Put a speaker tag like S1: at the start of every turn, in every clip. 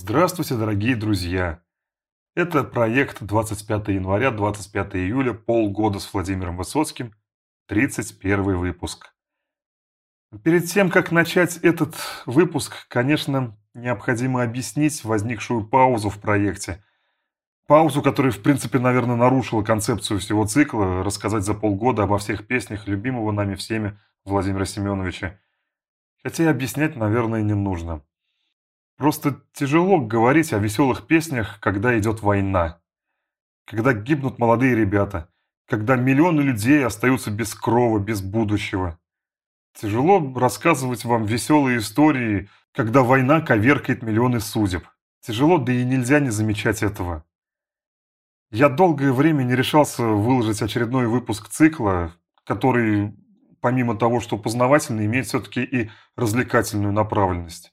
S1: Здравствуйте, дорогие друзья! Это проект 25 января, 25 июля, полгода с Владимиром Высоцким, 31 выпуск. Перед тем, как начать этот выпуск, конечно, необходимо объяснить возникшую паузу в проекте. Паузу, которая, в принципе, наверное, нарушила концепцию всего цикла, рассказать за полгода обо всех песнях любимого нами всеми Владимира Семеновича. Хотя и объяснять, наверное, не нужно. Просто тяжело говорить о веселых песнях, когда идет война. Когда гибнут молодые ребята. Когда миллионы людей остаются без крова, без будущего. Тяжело рассказывать вам веселые истории, когда война коверкает миллионы судеб. Тяжело, да и нельзя не замечать этого. Я долгое время не решался выложить очередной выпуск цикла, который, помимо того, что познавательный, имеет все-таки и развлекательную направленность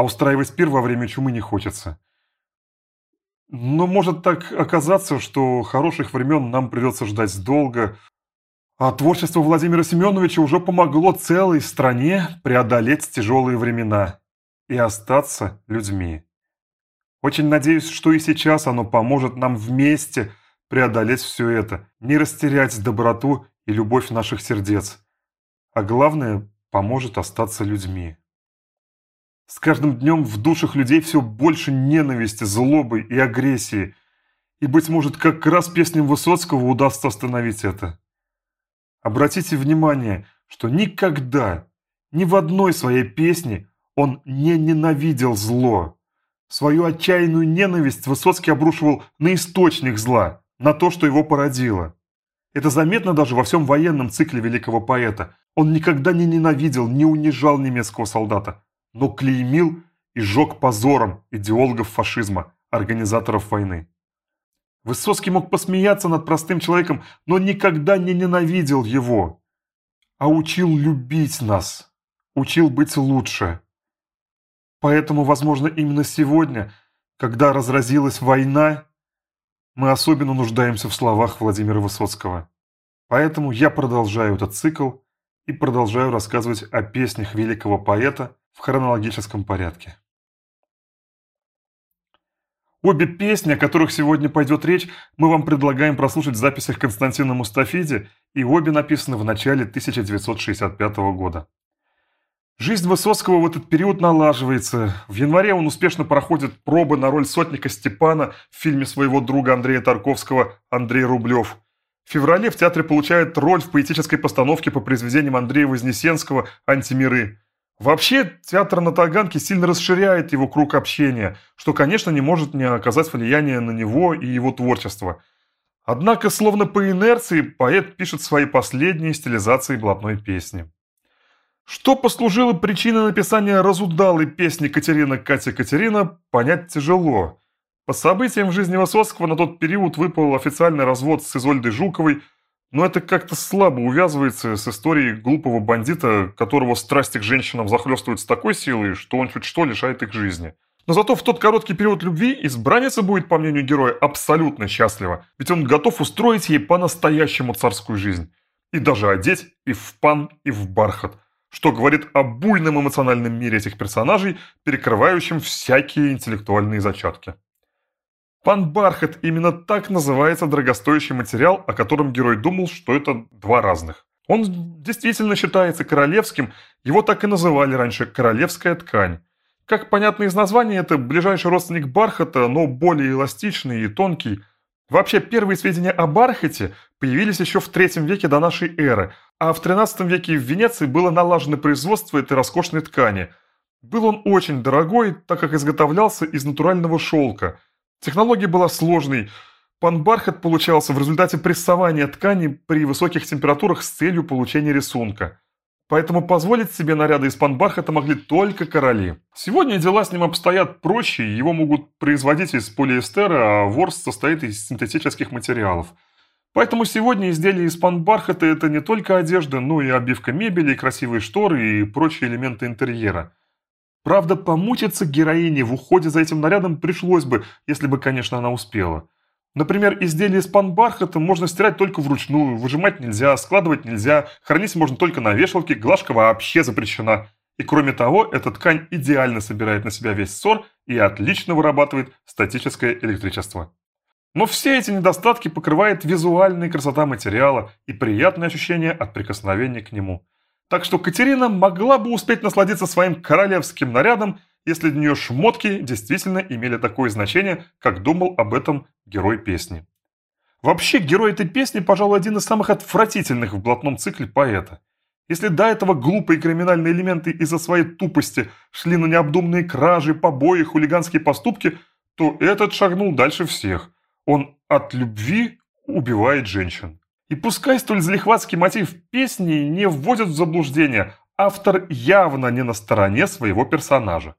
S1: а устраивать пир во время чумы не хочется. Но может так оказаться, что хороших времен нам придется ждать долго, а творчество Владимира Семеновича уже помогло целой стране преодолеть тяжелые времена и остаться людьми. Очень надеюсь, что и сейчас оно поможет нам вместе преодолеть все это, не растерять доброту и любовь наших сердец, а главное, поможет остаться людьми. С каждым днем в душах людей все больше ненависти, злобы и агрессии. И, быть может, как раз песням Высоцкого удастся остановить это. Обратите внимание, что никогда, ни в одной своей песне он не ненавидел зло. Свою отчаянную ненависть Высоцкий обрушивал на источник зла, на то, что его породило. Это заметно даже во всем военном цикле великого поэта. Он никогда не ненавидел, не унижал немецкого солдата но клеймил и жег позором идеологов фашизма, организаторов войны. Высоцкий мог посмеяться над простым человеком, но никогда не ненавидел его, а учил любить нас, учил быть лучше. Поэтому, возможно, именно сегодня, когда разразилась война, мы особенно нуждаемся в словах Владимира Высоцкого. Поэтому я продолжаю этот цикл и продолжаю рассказывать о песнях великого поэта в хронологическом порядке. Обе песни, о которых сегодня пойдет речь, мы вам предлагаем прослушать в записях Константина Мустафиди, и обе написаны в начале 1965 года. Жизнь Высоцкого в этот период налаживается. В январе он успешно проходит пробы на роль сотника Степана в фильме своего друга Андрея Тарковского «Андрей Рублев». В феврале в театре получает роль в поэтической постановке по произведениям Андрея Вознесенского «Антимиры». Вообще, театр на Таганке сильно расширяет его круг общения, что, конечно, не может не оказать влияния на него и его творчество. Однако, словно по инерции, поэт пишет свои последние стилизации блатной песни. Что послужило причиной написания разудалой песни «Катерина, Катя, Катерина» понять тяжело. По событиям в жизни Высоцкого на тот период выпал официальный развод с Изольдой Жуковой – но это как-то слабо увязывается с историей глупого бандита, которого страсти к женщинам захлестывают с такой силой, что он чуть что лишает их жизни. Но зато в тот короткий период любви избранница будет, по мнению героя, абсолютно счастлива, ведь он готов устроить ей по-настоящему царскую жизнь. И даже одеть и в пан, и в бархат, что говорит о буйном эмоциональном мире этих персонажей, перекрывающем всякие интеллектуальные зачатки. Пан Бархат именно так называется дорогостоящий материал, о котором герой думал, что это два разных. Он действительно считается королевским, его так и называли раньше «королевская ткань». Как понятно из названия, это ближайший родственник бархата, но более эластичный и тонкий. Вообще, первые сведения о бархате появились еще в третьем веке до нашей эры, а в 13 веке в Венеции было налажено производство этой роскошной ткани. Был он очень дорогой, так как изготовлялся из натурального шелка – Технология была сложной. Панбархат получался в результате прессования ткани при высоких температурах с целью получения рисунка. Поэтому позволить себе наряды из панбархата могли только короли. Сегодня дела с ним обстоят проще, его могут производить из полиэстера, а ворс состоит из синтетических материалов. Поэтому сегодня изделия из панбархата – это не только одежда, но и обивка мебели, красивые шторы и прочие элементы интерьера – Правда, помучиться героине в уходе за этим нарядом пришлось бы, если бы, конечно, она успела. Например, изделие из панбархата можно стирать только вручную, выжимать нельзя, складывать нельзя, хранить можно только на вешалке, глажка вообще запрещена. И кроме того, эта ткань идеально собирает на себя весь ссор и отлично вырабатывает статическое электричество. Но все эти недостатки покрывает визуальная красота материала и приятное ощущение от прикосновения к нему. Так что Катерина могла бы успеть насладиться своим королевским нарядом, если для нее шмотки действительно имели такое значение, как думал об этом герой песни. Вообще, герой этой песни, пожалуй, один из самых отвратительных в блатном цикле поэта. Если до этого глупые криминальные элементы из-за своей тупости шли на необдуманные кражи, побои, хулиганские поступки, то этот шагнул дальше всех – он от любви убивает женщин. И пускай столь залихватский мотив песни не вводит в заблуждение, автор явно не на стороне своего персонажа.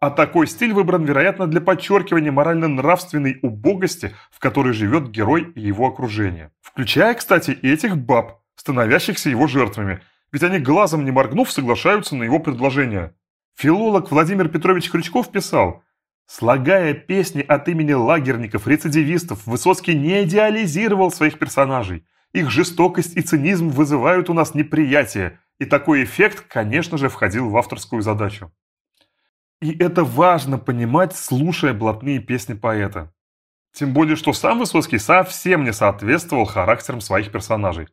S1: А такой стиль выбран, вероятно, для подчеркивания морально-нравственной убогости, в которой живет герой и его окружение. Включая, кстати, и этих баб, становящихся его жертвами, ведь они глазом не моргнув соглашаются на его предложение. Филолог Владимир Петрович Крючков писал – Слагая песни от имени лагерников-рецидивистов, Высоцкий не идеализировал своих персонажей. Их жестокость и цинизм вызывают у нас неприятие, и такой эффект, конечно же, входил в авторскую задачу. И это важно понимать, слушая блатные песни поэта. Тем более, что сам Высоцкий совсем не соответствовал характерам своих персонажей.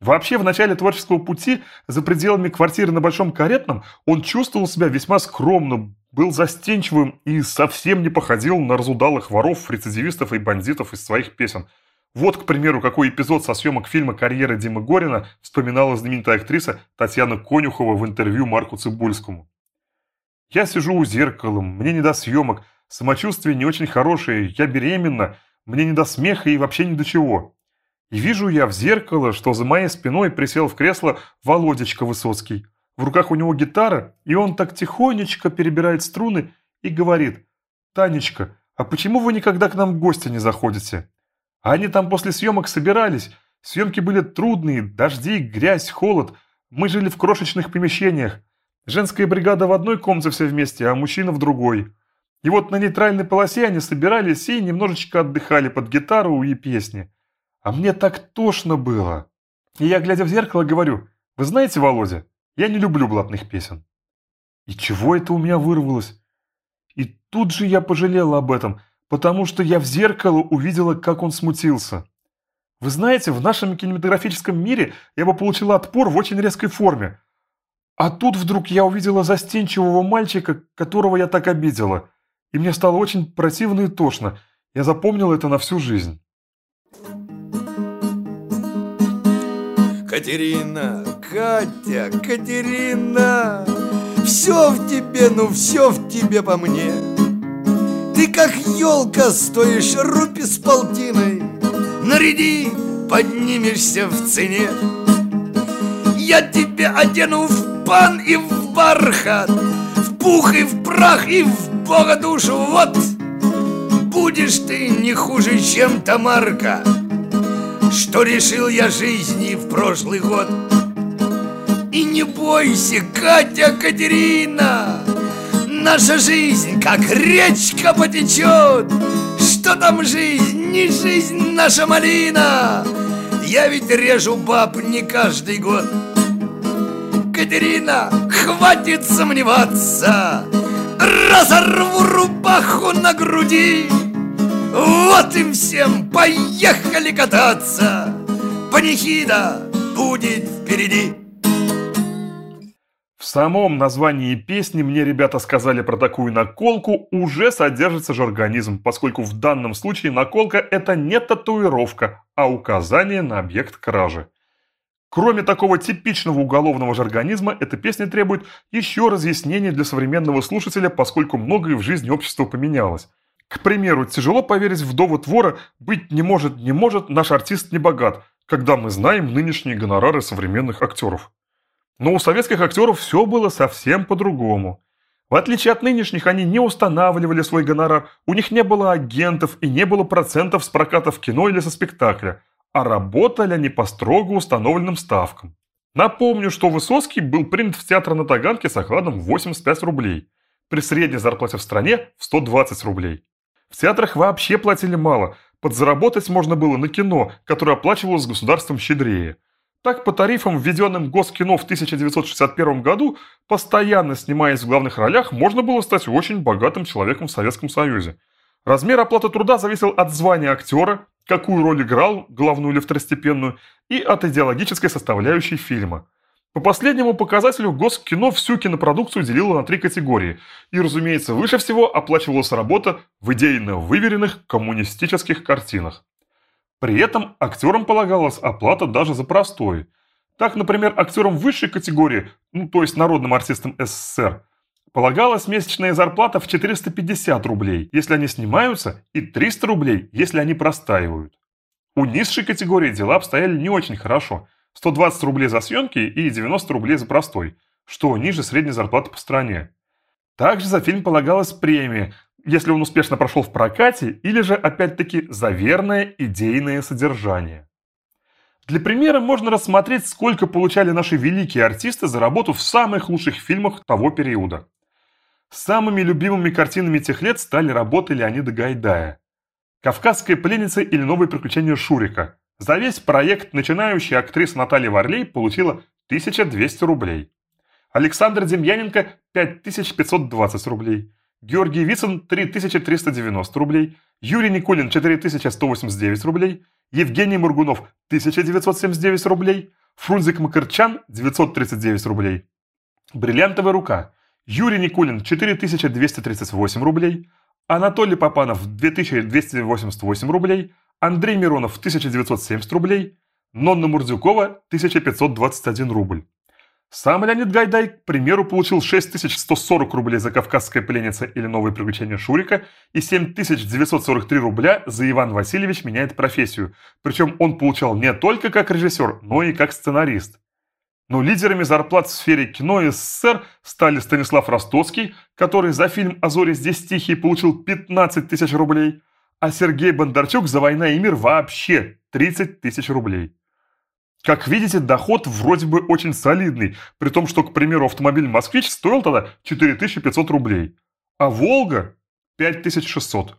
S1: Вообще, в начале творческого пути, за пределами квартиры на Большом Каретном, он чувствовал себя весьма скромным, был застенчивым и совсем не походил на разудалых воров, рецидивистов и бандитов из своих песен. Вот, к примеру, какой эпизод со съемок фильма «Карьера Димы Горина» вспоминала знаменитая актриса Татьяна Конюхова в интервью Марку Цибульскому. «Я сижу у зеркала, мне не до съемок, самочувствие не очень хорошее, я беременна, мне не до смеха и вообще ни до чего. И вижу я в зеркало, что за моей спиной присел в кресло Володечка Высоцкий. В руках у него гитара, и он так тихонечко перебирает струны и говорит, «Танечка, а почему вы никогда к нам в гости не заходите?» А они там после съемок собирались. Съемки были трудные, дожди, грязь, холод. Мы жили в крошечных помещениях. Женская бригада в одной комнате все вместе, а мужчина в другой. И вот на нейтральной полосе они собирались и немножечко отдыхали под гитару и песни. А мне так тошно было. И я, глядя в зеркало, говорю, «Вы знаете, Володя, я не люблю блатных песен. И чего это у меня вырвалось? И тут же я пожалела об этом, потому что я в зеркало увидела, как он смутился. Вы знаете, в нашем кинематографическом мире я бы получила отпор в очень резкой форме. А тут вдруг я увидела застенчивого мальчика, которого я так обидела. И мне стало очень противно и тошно. Я запомнила это на всю жизнь.
S2: Катерина, Катя, Катерина, все в тебе, ну все в тебе по мне. Ты как елка стоишь рупи с полтиной, Наряди, поднимешься в цене. Я тебя одену в пан и в бархат, В пух и в прах и в бога душу, вот Будешь ты не хуже, чем Тамарка, Что решил я жизни в прошлый год. И не бойся, Катя Катерина Наша жизнь, как речка потечет. Что там жизнь, не жизнь наша малина. Я ведь режу баб не каждый год. Катерина, хватит сомневаться. Разорву рубаху на груди. Вот им всем поехали кататься. Панихида будет впереди
S1: в самом названии песни мне ребята сказали про такую наколку уже содержится же организм, поскольку в данном случае наколка это не татуировка, а указание на объект кражи. Кроме такого типичного уголовного жаргонизма, эта песня требует еще разъяснений для современного слушателя, поскольку многое в жизни общества поменялось. К примеру, тяжело поверить в довод вора «быть не может, не может, наш артист не богат», когда мы знаем нынешние гонорары современных актеров. Но у советских актеров все было совсем по-другому. В отличие от нынешних, они не устанавливали свой гонорар, у них не было агентов и не было процентов с проката в кино или со спектакля, а работали они по строго установленным ставкам. Напомню, что Высоцкий был принят в театр на Таганке с окладом 85 рублей, при средней зарплате в стране в 120 рублей. В театрах вообще платили мало, подзаработать можно было на кино, которое оплачивалось государством щедрее – Так, по тарифам, введенным Госкино в 1961 году, постоянно снимаясь в главных ролях, можно было стать очень богатым человеком в Советском Союзе. Размер оплаты труда зависел от звания актера, какую роль играл, главную или второстепенную, и от идеологической составляющей фильма. По последнему показателю Госкино всю кинопродукцию делило на три категории, и, разумеется, выше всего оплачивалась работа в идейно выверенных коммунистических картинах. При этом актерам полагалась оплата даже за простой. Так, например, актерам высшей категории, ну то есть народным артистам СССР, полагалась месячная зарплата в 450 рублей, если они снимаются, и 300 рублей, если они простаивают. У низшей категории дела обстояли не очень хорошо. 120 рублей за съемки и 90 рублей за простой, что ниже средней зарплаты по стране. Также за фильм полагалась премия, если он успешно прошел в прокате, или же, опять-таки, за верное идейное содержание. Для примера можно рассмотреть, сколько получали наши великие артисты за работу в самых лучших фильмах того периода. Самыми любимыми картинами тех лет стали работы Леонида Гайдая. «Кавказская пленница» или «Новые приключения Шурика». За весь проект начинающая актриса Наталья Варлей получила 1200 рублей. Александр Демьяненко – 5520 рублей. Георгий Вицин – 3390 рублей, Юрий Никулин – 4189 рублей, Евгений Мургунов – 1979 рублей, Фрунзик Макарчан – 939 рублей. Бриллиантовая рука. Юрий Никулин – 4238 рублей, Анатолий Попанов – 2288 рублей, Андрей Миронов – 1970 рублей, Нонна Мурдюкова – 1521 рубль. Сам Леонид Гайдай, к примеру, получил 6140 рублей за «Кавказская пленница» или «Новые приключения Шурика» и 7943 рубля за «Иван Васильевич меняет профессию». Причем он получал не только как режиссер, но и как сценарист. Но лидерами зарплат в сфере кино СССР стали Станислав Ростоцкий, который за фильм «А зори здесь тихие» получил 15 тысяч рублей, а Сергей Бондарчук за «Война и мир» вообще 30 тысяч рублей. Как видите, доход вроде бы очень солидный, при том, что, к примеру, автомобиль «Москвич» стоил тогда 4500 рублей, а «Волга» 5600.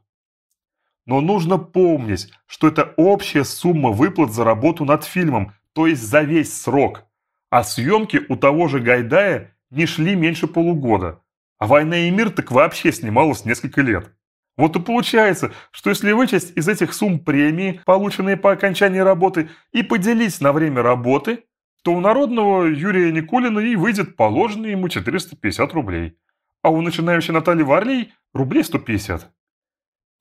S1: Но нужно помнить, что это общая сумма выплат за работу над фильмом, то есть за весь срок. А съемки у того же Гайдая не шли меньше полугода. А «Война и мир» так вообще снималась несколько лет. Вот и получается, что если вычесть из этих сумм премии, полученные по окончании работы, и поделить на время работы, то у народного Юрия Никулина и выйдет положенные ему 450 рублей, а у начинающей Натальи Варлей рублей 150.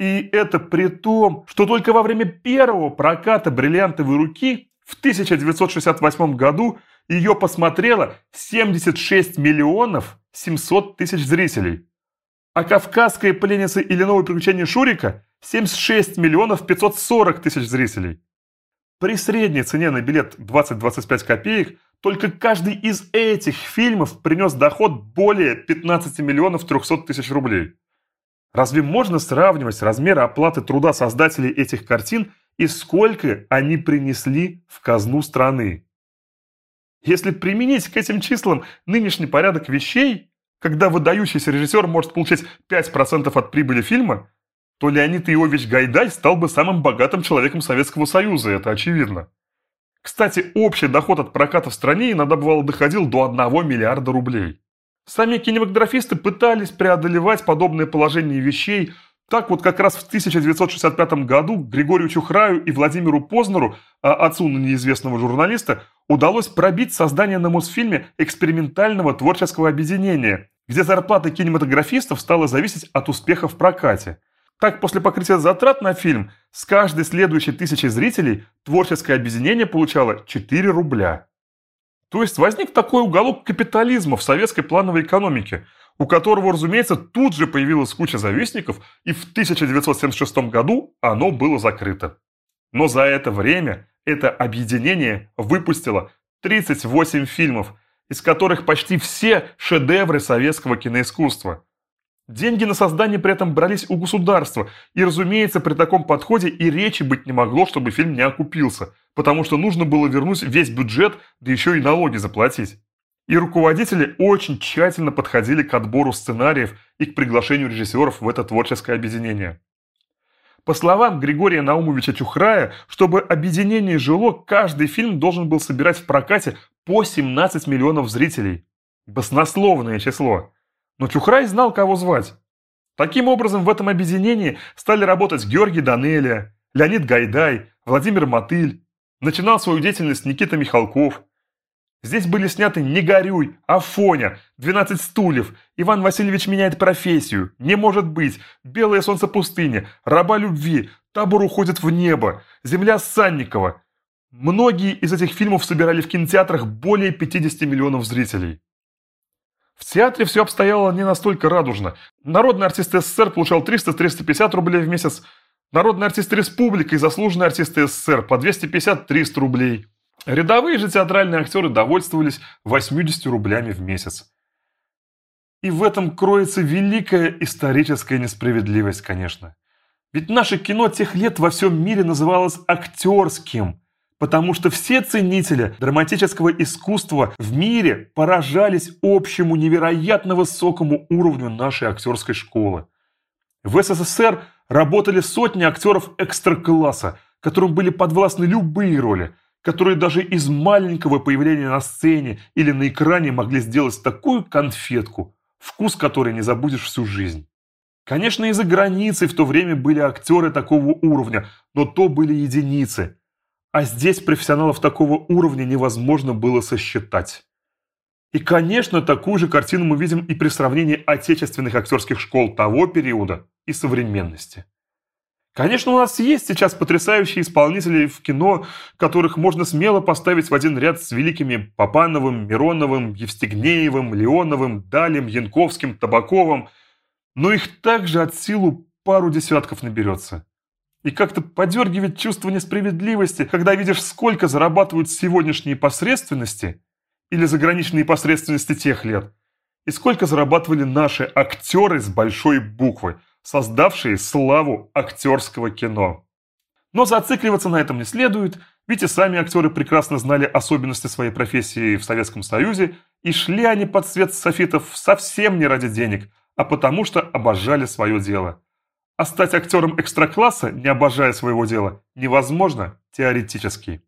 S1: И это при том, что только во время первого проката «Бриллиантовой руки» в 1968 году ее посмотрело 76 миллионов 700 тысяч зрителей – а «Кавказская пленница» или «Новые приключения Шурика» 76 миллионов 540 тысяч зрителей. При средней цене на билет 20-25 копеек только каждый из этих фильмов принес доход более 15 миллионов 300 тысяч рублей. Разве можно сравнивать размеры оплаты труда создателей этих картин и сколько они принесли в казну страны? Если применить к этим числам нынешний порядок вещей, когда выдающийся режиссер может получать 5% от прибыли фильма, то Леонид Иович Гайдай стал бы самым богатым человеком Советского Союза, это очевидно. Кстати, общий доход от проката в стране иногда бывало доходил до 1 миллиарда рублей. Сами кинематографисты пытались преодолевать подобное положение вещей. Так вот как раз в 1965 году Григорию Чухраю и Владимиру Познеру, а отцу неизвестного журналиста, удалось пробить создание на Мосфильме экспериментального творческого объединения, где зарплата кинематографистов стала зависеть от успеха в прокате. Так, после покрытия затрат на фильм, с каждой следующей тысячи зрителей творческое объединение получало 4 рубля. То есть возник такой уголок капитализма в советской плановой экономике, у которого, разумеется, тут же появилась куча завистников, и в 1976 году оно было закрыто. Но за это время это объединение выпустило 38 фильмов, из которых почти все шедевры советского киноискусства. Деньги на создание при этом брались у государства, и, разумеется, при таком подходе и речи быть не могло, чтобы фильм не окупился, потому что нужно было вернуть весь бюджет, да еще и налоги заплатить. И руководители очень тщательно подходили к отбору сценариев и к приглашению режиссеров в это творческое объединение. По словам Григория Наумовича Чухрая, чтобы объединение жило, каждый фильм должен был собирать в прокате по 17 миллионов зрителей. Баснословное число. Но Чухрай знал, кого звать. Таким образом, в этом объединении стали работать Георгий Данелия, Леонид Гайдай, Владимир Мотыль. Начинал свою деятельность Никита Михалков. Здесь были сняты «Не горюй», «Афоня», «12 стульев», «Иван Васильевич меняет профессию», «Не может быть», «Белое солнце пустыни», «Раба любви», «Табор уходит в небо», «Земля Санникова». Многие из этих фильмов собирали в кинотеатрах более 50 миллионов зрителей. В театре все обстояло не настолько радужно. Народный артист СССР получал 300-350 рублей в месяц, народный артист республики и заслуженный артист СССР по 250-300 рублей. Рядовые же театральные актеры довольствовались 80 рублями в месяц. И в этом кроется великая историческая несправедливость, конечно. Ведь наше кино тех лет во всем мире называлось актерским – потому что все ценители драматического искусства в мире поражались общему невероятно высокому уровню нашей актерской школы. В СССР работали сотни актеров экстра-класса, которым были подвластны любые роли, которые даже из маленького появления на сцене или на экране могли сделать такую конфетку, вкус которой не забудешь всю жизнь. Конечно, и за границей в то время были актеры такого уровня, но то были единицы – а здесь профессионалов такого уровня невозможно было сосчитать. И, конечно, такую же картину мы видим и при сравнении отечественных актерских школ того периода и современности. Конечно, у нас есть сейчас потрясающие исполнители в кино, которых можно смело поставить в один ряд с великими Папановым, Мироновым, Евстигнеевым, Леоновым, Далем, Янковским, Табаковым, но их также от силу пару десятков наберется. И как-то подергивает чувство несправедливости, когда видишь, сколько зарабатывают сегодняшние посредственности или заграничные посредственности тех лет, и сколько зарабатывали наши актеры с большой буквы, создавшие славу актерского кино. Но зацикливаться на этом не следует, ведь и сами актеры прекрасно знали особенности своей профессии в Советском Союзе, и шли они под свет софитов совсем не ради денег, а потому что обожали свое дело. А стать актером экстракласса, не обожая своего дела, невозможно теоретически.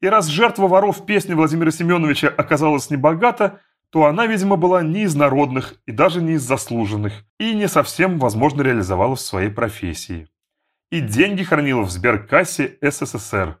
S1: И раз жертва воров песни Владимира Семеновича оказалась небогата, то она, видимо, была не из народных и даже не из заслуженных, и не совсем, возможно, реализовала в своей профессии. И деньги хранила в сберкассе СССР.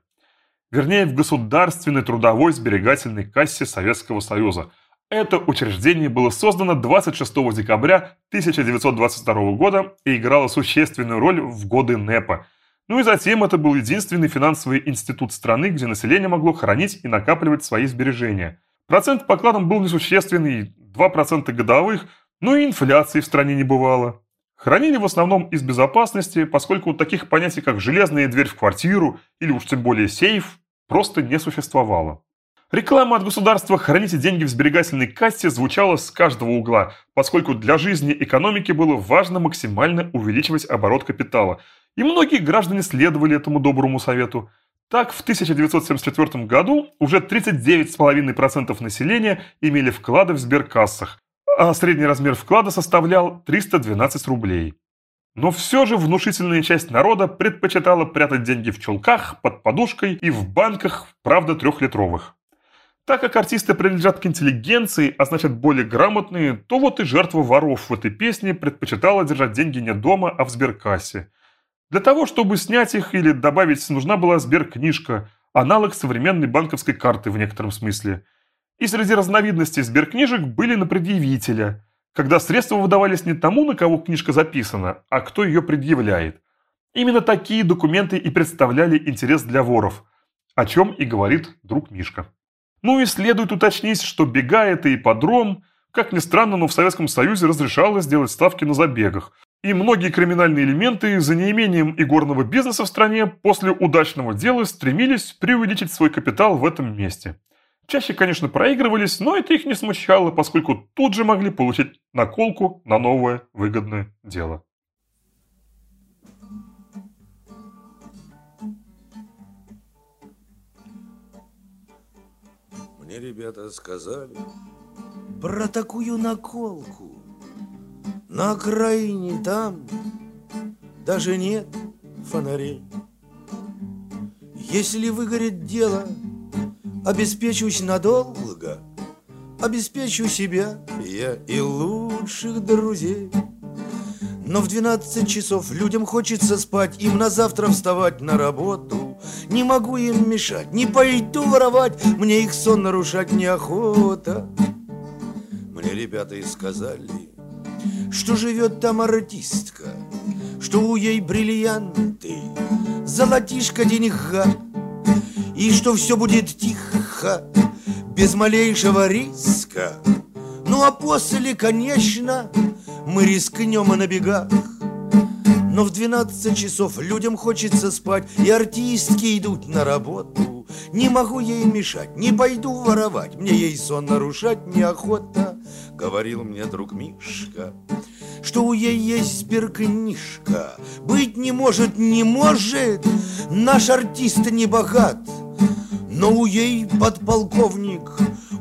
S1: Вернее, в Государственной трудовой сберегательной кассе Советского Союза, это учреждение было создано 26 декабря 1922 года и играло существенную роль в годы НЭПа. Ну и затем это был единственный финансовый институт страны, где население могло хранить и накапливать свои сбережения. Процент по кладам был несущественный, 2% годовых, но и инфляции в стране не бывало. Хранили в основном из безопасности, поскольку таких понятий, как железная дверь в квартиру или уж тем более сейф, просто не существовало. Реклама от государства «Храните деньги в сберегательной кассе» звучала с каждого угла, поскольку для жизни экономики было важно максимально увеличивать оборот капитала. И многие граждане следовали этому доброму совету. Так, в 1974 году уже 39,5% населения имели вклады в сберкассах, а средний размер вклада составлял 312 рублей. Но все же внушительная часть народа предпочитала прятать деньги в чулках, под подушкой и в банках, правда, трехлитровых. Так как артисты принадлежат к интеллигенции, а значит более грамотные, то вот и жертва воров в этой песне предпочитала держать деньги не дома, а в сберкассе. Для того, чтобы снять их или добавить, нужна была сберкнижка, аналог современной банковской карты в некотором смысле. И среди разновидностей сберкнижек были на предъявителя, когда средства выдавались не тому, на кого книжка записана, а кто ее предъявляет. Именно такие документы и представляли интерес для воров, о чем и говорит друг Мишка. Ну и следует уточнить, что бега – это ипподром. Как ни странно, но в Советском Союзе разрешалось делать ставки на забегах. И многие криминальные элементы за неимением игорного бизнеса в стране после удачного дела стремились преувеличить свой капитал в этом месте. Чаще, конечно, проигрывались, но это их не смущало, поскольку тут же могли получить наколку на новое выгодное дело.
S2: Мне ребята сказали про такую наколку. На окраине там даже нет фонарей. Если выгорит дело, обеспечусь надолго, Обеспечу себя я и лучших друзей. Но в 12 часов людям хочется спать, им на завтра вставать на работу. Не могу им мешать, не пойду воровать, мне их сон нарушать неохота. Мне ребята и сказали, что живет там артистка, что у ей бриллианты, золотишко деньга, и что все будет тихо, без малейшего риска. Ну а после, конечно, мы рискнем и на бегах. Но в 12 часов людям хочется спать, и артистки идут на работу. Не могу ей мешать, не пойду воровать, мне ей сон нарушать неохота, говорил мне друг Мишка что у ей есть сберкнижка. Быть не может, не может, наш артист не богат. Но у ей подполковник,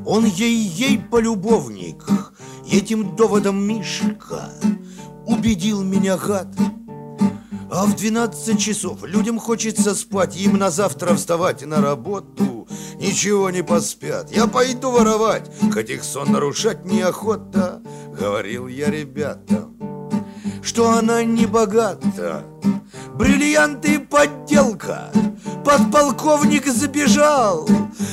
S2: он ей-ей полюбовник. Этим доводом Мишка убедил меня гад. А в 12 часов людям хочется спать, им на завтра вставать на работу. Ничего не поспят, я пойду воровать, хоть их сон нарушать неохота. Говорил я ребятам, что она не богата, бриллианты подделка, подполковник забежал.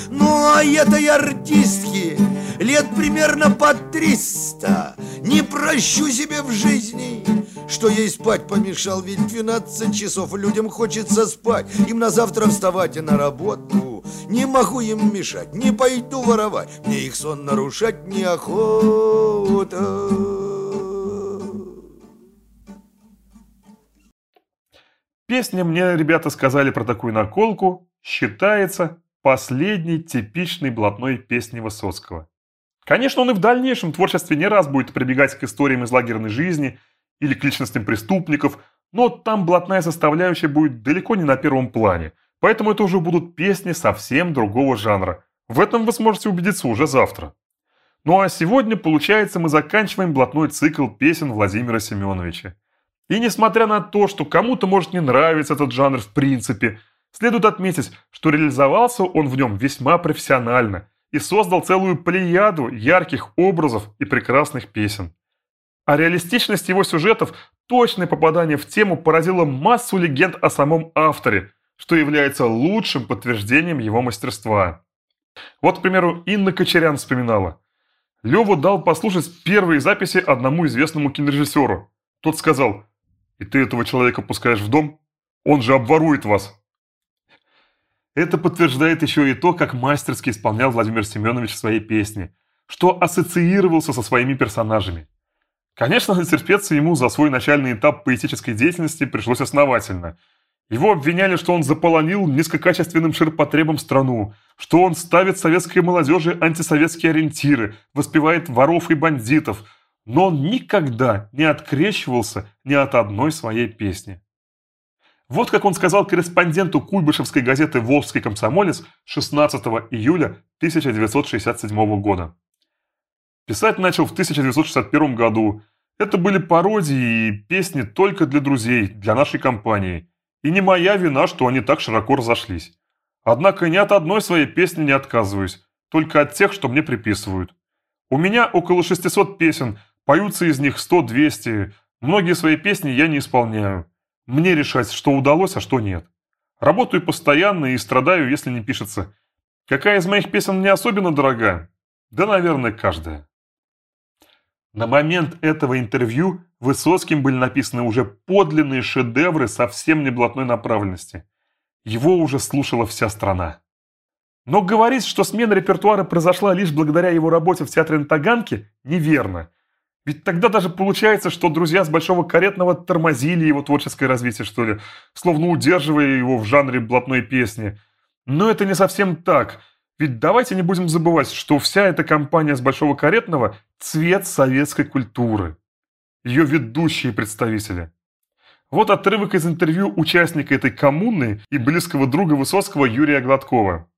S2: Ну а этой артистке лет примерно по триста. Не прощу себе в жизни, что ей спать помешал, ведь 12 часов людям хочется спать, им на завтра вставать и на работу. Не могу им мешать, не пойду воровать, мне их сон нарушать неохота.
S1: Песня мне ребята сказали про такую наколку, считается последней типичной блатной песней Высоцкого. Конечно, он и в дальнейшем творчестве не раз будет прибегать к историям из лагерной жизни или к личностям преступников, но там блатная составляющая будет далеко не на первом плане, поэтому это уже будут песни совсем другого жанра. В этом вы сможете убедиться уже завтра. Ну а сегодня, получается, мы заканчиваем блатной цикл песен Владимира Семеновича. И несмотря на то, что кому-то может не нравиться этот жанр в принципе, следует отметить, что реализовался он в нем весьма профессионально и создал целую плеяду ярких образов и прекрасных песен. А реалистичность его сюжетов, точное попадание в тему поразило массу легенд о самом авторе, что является лучшим подтверждением его мастерства. Вот, к примеру, Инна Кочерян вспоминала. Леву дал послушать первые записи одному известному кинорежиссеру. Тот сказал – и ты этого человека пускаешь в дом? Он же обворует вас. Это подтверждает еще и то, как мастерски исполнял Владимир Семенович свои песни, что ассоциировался со своими персонажами. Конечно, терпеться ему за свой начальный этап поэтической деятельности пришлось основательно. Его обвиняли, что он заполонил низкокачественным ширпотребом страну, что он ставит советской молодежи антисоветские ориентиры, воспевает воров и бандитов – но он никогда не открещивался ни от одной своей песни. Вот как он сказал корреспонденту Куйбышевской газеты «Волжский комсомолец» 16 июля 1967 года. Писать начал в 1961 году. Это были пародии и песни только для друзей, для нашей компании. И не моя вина, что они так широко разошлись. Однако ни от одной своей песни не отказываюсь, только от тех, что мне приписывают. У меня около 600 песен, Поются из них 100-200. Многие свои песни я не исполняю. Мне решать, что удалось, а что нет. Работаю постоянно и страдаю, если не пишется. Какая из моих песен мне особенно дорога? Да, наверное, каждая. На момент этого интервью Высоцким были написаны уже подлинные шедевры совсем не блатной направленности. Его уже слушала вся страна. Но говорить, что смена репертуара произошла лишь благодаря его работе в театре на Таганке, неверно. Ведь тогда даже получается, что друзья с Большого Каретного тормозили его творческое развитие, что ли, словно удерживая его в жанре блатной песни. Но это не совсем так. Ведь давайте не будем забывать, что вся эта компания с Большого Каретного – цвет советской культуры. Ее ведущие представители. Вот отрывок из интервью участника этой коммуны и близкого друга Высоцкого Юрия Гладкова.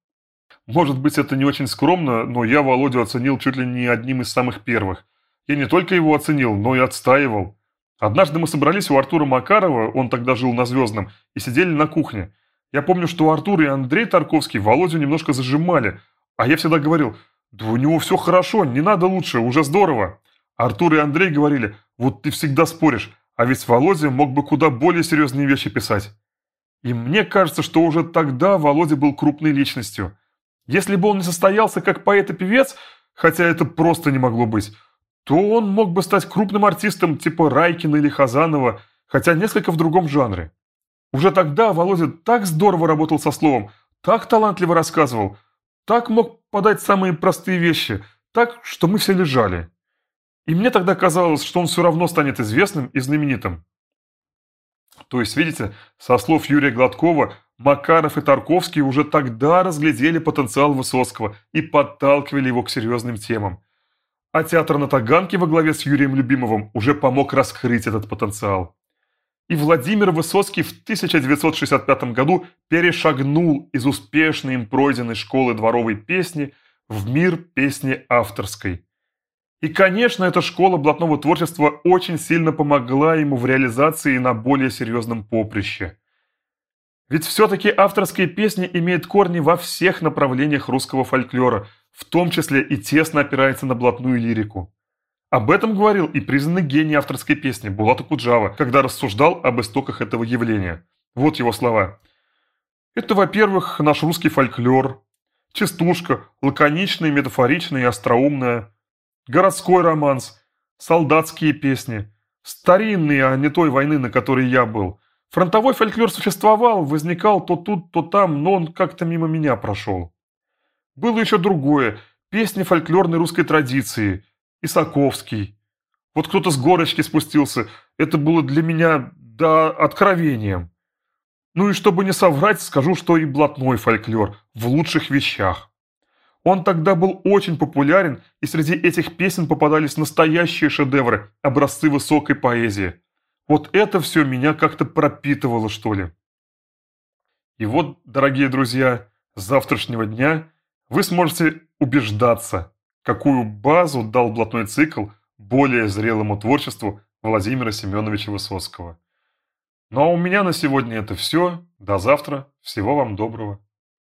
S1: Может быть, это не очень скромно, но я Володю оценил чуть ли не одним из самых первых – я не только его оценил, но и отстаивал. Однажды мы собрались у Артура Макарова, он тогда жил на Звездном, и сидели на кухне. Я помню, что Артур и Андрей Тарковский Володю немножко зажимали, а я всегда говорил, да у него все хорошо, не надо лучше, уже здорово. Артур и Андрей говорили, вот ты всегда споришь, а ведь Володя мог бы куда более серьезные вещи писать. И мне кажется, что уже тогда Володя был крупной личностью. Если бы он не состоялся как поэт и певец, хотя это просто не могло быть, то он мог бы стать крупным артистом типа Райкина или Хазанова, хотя несколько в другом жанре. Уже тогда Володя так здорово работал со словом, так талантливо рассказывал, так мог подать самые простые вещи, так, что мы все лежали. И мне тогда казалось, что он все равно станет известным и знаменитым. То есть, видите, со слов Юрия Гладкова, Макаров и Тарковский уже тогда разглядели потенциал Высоцкого и подталкивали его к серьезным темам. А театр на Таганке во главе с Юрием Любимовым уже помог раскрыть этот потенциал. И Владимир Высоцкий в 1965 году перешагнул из успешной им пройденной школы дворовой песни в мир песни авторской. И, конечно, эта школа блатного творчества очень сильно помогла ему в реализации на более серьезном поприще. Ведь все-таки авторские песни имеют корни во всех направлениях русского фольклора, в том числе и тесно опирается на блатную лирику. Об этом говорил и признанный гений авторской песни Булат Куджава, когда рассуждал об истоках этого явления. Вот его слова. Это, во-первых, наш русский фольклор, частушка, лаконичная, метафоричная и остроумная, городской романс, солдатские песни, старинные, а не той войны, на которой я был. Фронтовой фольклор существовал, возникал то тут, то там, но он как-то мимо меня прошел. Было еще другое, песни фольклорной русской традиции – Исаковский. Вот кто-то с горочки спустился. Это было для меня, да, откровением. Ну и чтобы не соврать, скажу, что и блатной фольклор в лучших вещах. Он тогда был очень популярен, и среди этих песен попадались настоящие шедевры, образцы высокой поэзии. Вот это все меня как-то пропитывало, что ли. И вот, дорогие друзья, с завтрашнего дня вы сможете убеждаться, какую базу дал блатной цикл более зрелому творчеству Владимира Семеновича Высоцкого. Ну а у меня на сегодня это все. До завтра. Всего вам доброго.